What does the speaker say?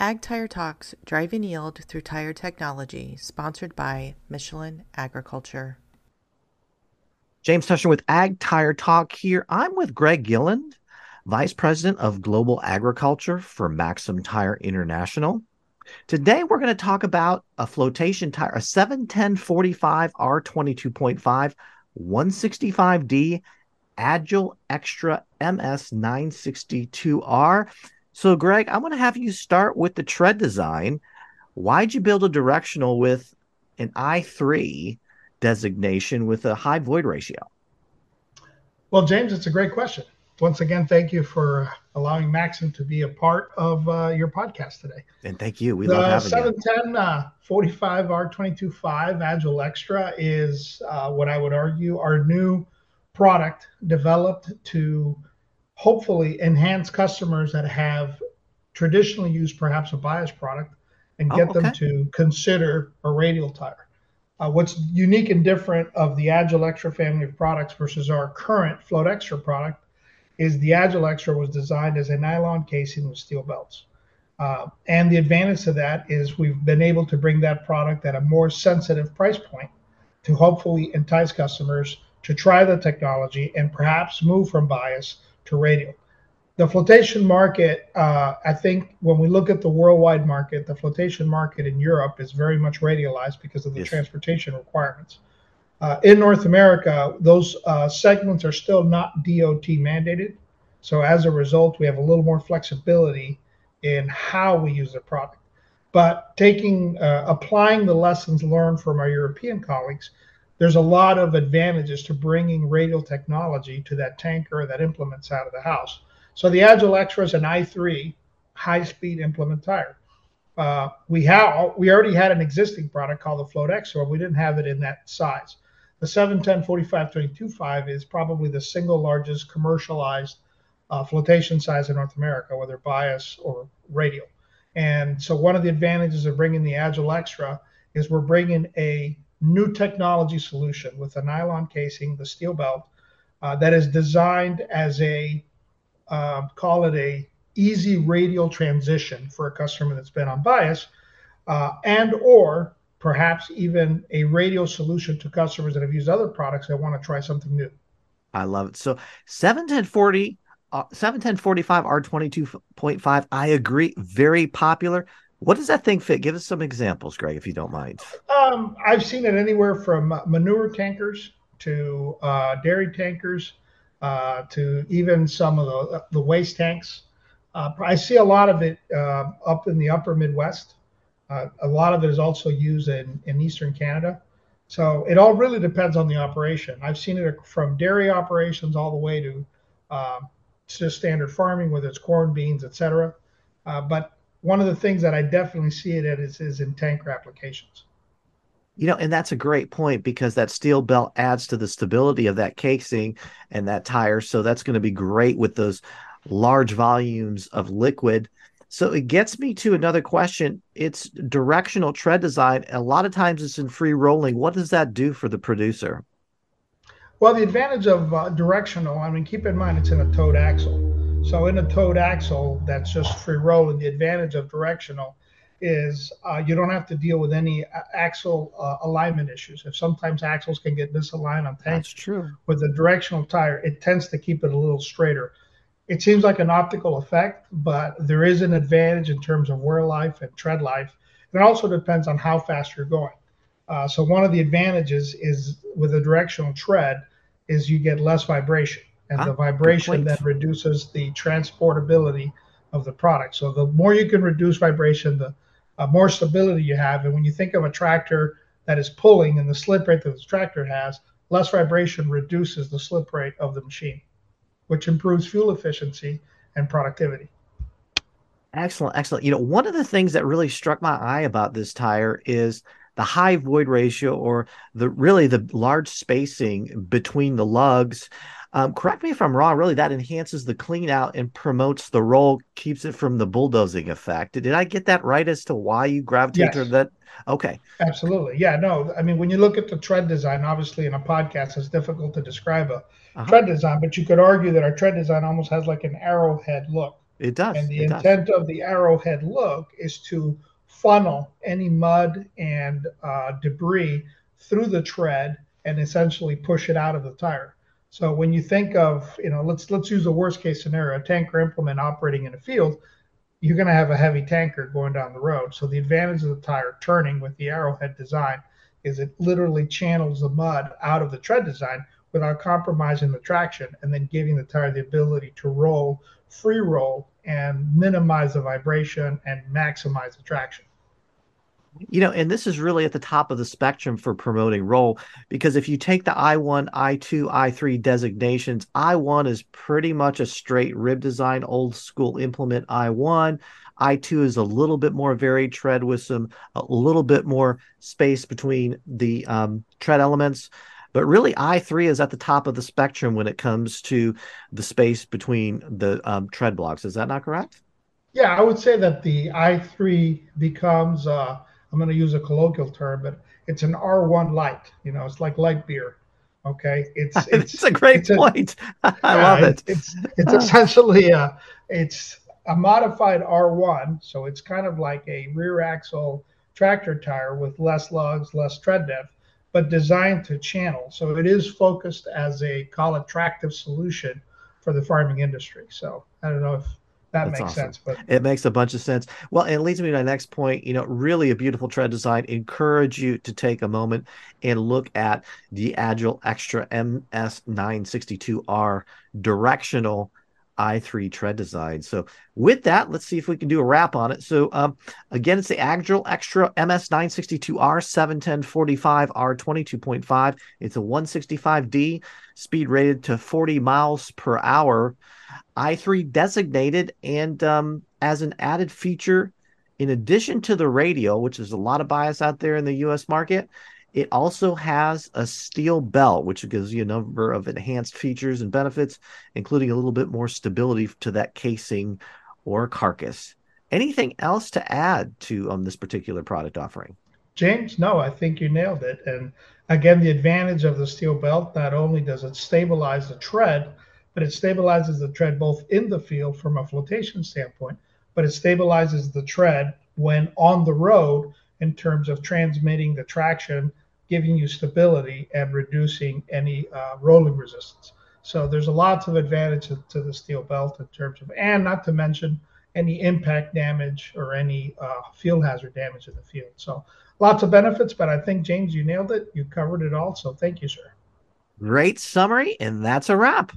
Ag Tire Talks Driving Yield Through Tire Technology, sponsored by Michelin Agriculture. James Tusher with Ag Tire Talk here. I'm with Greg Gilland, Vice President of Global Agriculture for Maxam Tire International. Today, we're going to talk about a flotation tire, a 71045 R22.5 165D Agile Extra MS 962R. So, Greg, I'm going to have you start with the tread design. Why'd you build a directional with an I3 designation with a high void ratio? Well, James, it's a great question. Once again, thank you for allowing Maxam to be a part of uh, your podcast today. And thank you. We the love having 710 uh, 45 R225 AGILXTRA is uh, what I would argue our new product developed to hopefully enhance customers that have traditionally used perhaps a bias product and get oh, okay. them to consider a radial tire. Uh, what's unique and different of the AGILXTRA family of products versus our current FLOATXTRA product is the AGILXTRA was designed as a nylon casing with steel belts. Uh, and the advantage of that is we've been able to bring that product at a more sensitive price point to hopefully entice customers to try the technology and perhaps move from bias to radial. The flotation market, uh, I think when we look at the worldwide market, the flotation market in Europe is very much radialized because of the yes. transportation requirements. Uh, in North America, those uh, segments are still not DOT mandated. So as a result, we have a little more flexibility in how we use the product. But taking, uh, applying the lessons learned from our European colleagues, there's a lot of advantages to bringing radial technology to that tanker that implements out of the house. So the AGILXTRA is an i3 high-speed implement tire. Uh, we have we already had an existing product called the FLOATXTRA. We didn't have it in that size. The 710 45 225 is probably the single largest commercialized uh, flotation size in North America, whether bias or radial. And so one of the advantages of bringing the AGILXTRA is we're bringing a new technology solution with a nylon casing, the steel belt, uh, that is designed as a uh, call it a easy radial transition for a customer that's been on bias, uh, and or perhaps even a radial solution to customers that have used other products that want to try something new. I love it. So 71040, uh, 71045 R22.5, I agree, very popular. What does that thing fit? Give us some examples, Greg, if you don't mind. Um, I've seen it anywhere from manure tankers to uh, dairy tankers uh, to even some of the, the waste tanks. Uh, I see a lot of it uh, up in the upper Midwest. Uh, a lot of it is also used in, in Eastern Canada. So it all really depends on the operation. I've seen it from dairy operations all the way to um, just standard farming, whether it's corn, beans, etc. Uh, but one of the things that I definitely see it at is, is in tanker applications. You know, and that's a great point because that steel belt adds to the stability of that casing and that tire. So that's going to be great with those large volumes of liquid. So it gets me to another question. It's directional tread design. A lot of times it's in free rolling. What does that do for the producer? Well, the advantage of uh, directional, I mean, keep in mind it's in a towed axle. So in a towed axle that's just free rolling, the advantage of directional is uh, you don't have to deal with any uh, axle uh, alignment issues. If sometimes axles can get misaligned on tanks, that's true. With a directional tire, it tends to keep it a little straighter. It seems like an optical effect, but there is an advantage in terms of wear life and tread life. It also depends on how fast you're going. Uh, so one of the advantages is with a directional tread is you get less vibration and ah, the vibration then reduces the transportability of the product. So the more you can reduce vibration, the uh, more stability you have. And when you think of a tractor that is pulling and the slip rate that the tractor has, less vibration reduces the slip rate of the machine, which improves fuel efficiency and productivity. Excellent, excellent. You know, one of the things that really struck my eye about this tire is the high void ratio or the really the large spacing between the lugs um, correct me if I'm wrong. Really, that enhances the clean out and promotes the roll, keeps it from the bulldozing effect. Did I get that right as to why you gravitate yes. to that? Okay. Absolutely. Yeah. No. I mean, when you look at the tread design, obviously in a podcast, it's difficult to describe a uh-huh. tread design, but you could argue that our tread design almost has like an arrowhead look. It does. And the it intent does. of the arrowhead look is to funnel any mud and uh, debris through the tread and essentially push it out of the tire. So when you think of, you know, let's let's use a worst case scenario, a tanker implement operating in a field, you're going to have a heavy tanker going down the road. So the advantage of the tire turning with the arrowhead design is it literally channels the mud out of the tread design without compromising the traction and then giving the tire the ability to roll, free roll, and minimize the vibration and maximize the traction. You know, and this is really at the top of the spectrum for promoting roll because if you take the I1, I2, I3 designations, I1 is pretty much a straight rib design, old school implement I1. I2 is a little bit more varied tread with some a little bit more space between the um, tread elements. But really, I3 is at the top of the spectrum when it comes to the space between the um, tread blocks. Is that not correct? Yeah, I would say that the i3 becomes, uh, I'm going to use a colloquial term, but it's an R1 light. You know, it's like light beer. Okay, it's it's, it's a great it's point. A, I love it. It's it's essentially a it's a modified R1, so it's kind of like a rear axle tractor tire with less lugs, less tread depth, but designed to channel. So it is focused as a call attractive solution for the farming industry. So I don't know if that That's makes awesome. sense. But it makes a bunch of sense. Well, it leads me to my next point. You know, really a beautiful tread design. Encourage you to take a moment and look at the AGILXTRA MS962R directional i3 tread design. So with that, let's see if we can do a wrap on it. So um, again, it's the AGILXTRA MS962R 71045 R22.5. It's a 165D speed rated to 40 miles per hour i3 designated and um, as an added feature, in addition to the radio, which is a lot of bias out there in the US market, it also has a steel belt, which gives you a number of enhanced features and benefits, including a little bit more stability to that casing or carcass. Anything else to add to um, this particular product offering? James, no, I think you nailed it. And again, the advantage of the steel belt not only does it stabilize the tread, but it stabilizes the tread both in the field from a flotation standpoint, but it stabilizes the tread when on the road in terms of transmitting the traction, giving you stability, and reducing any uh, rolling resistance. So there's a lots of advantage to, to, the steel belt in terms of, and not to mention any impact damage or any uh, field hazard damage in the field. So lots of benefits, but I think James, you nailed it. You covered it all. So thank you, sir. Great summary, and that's a wrap.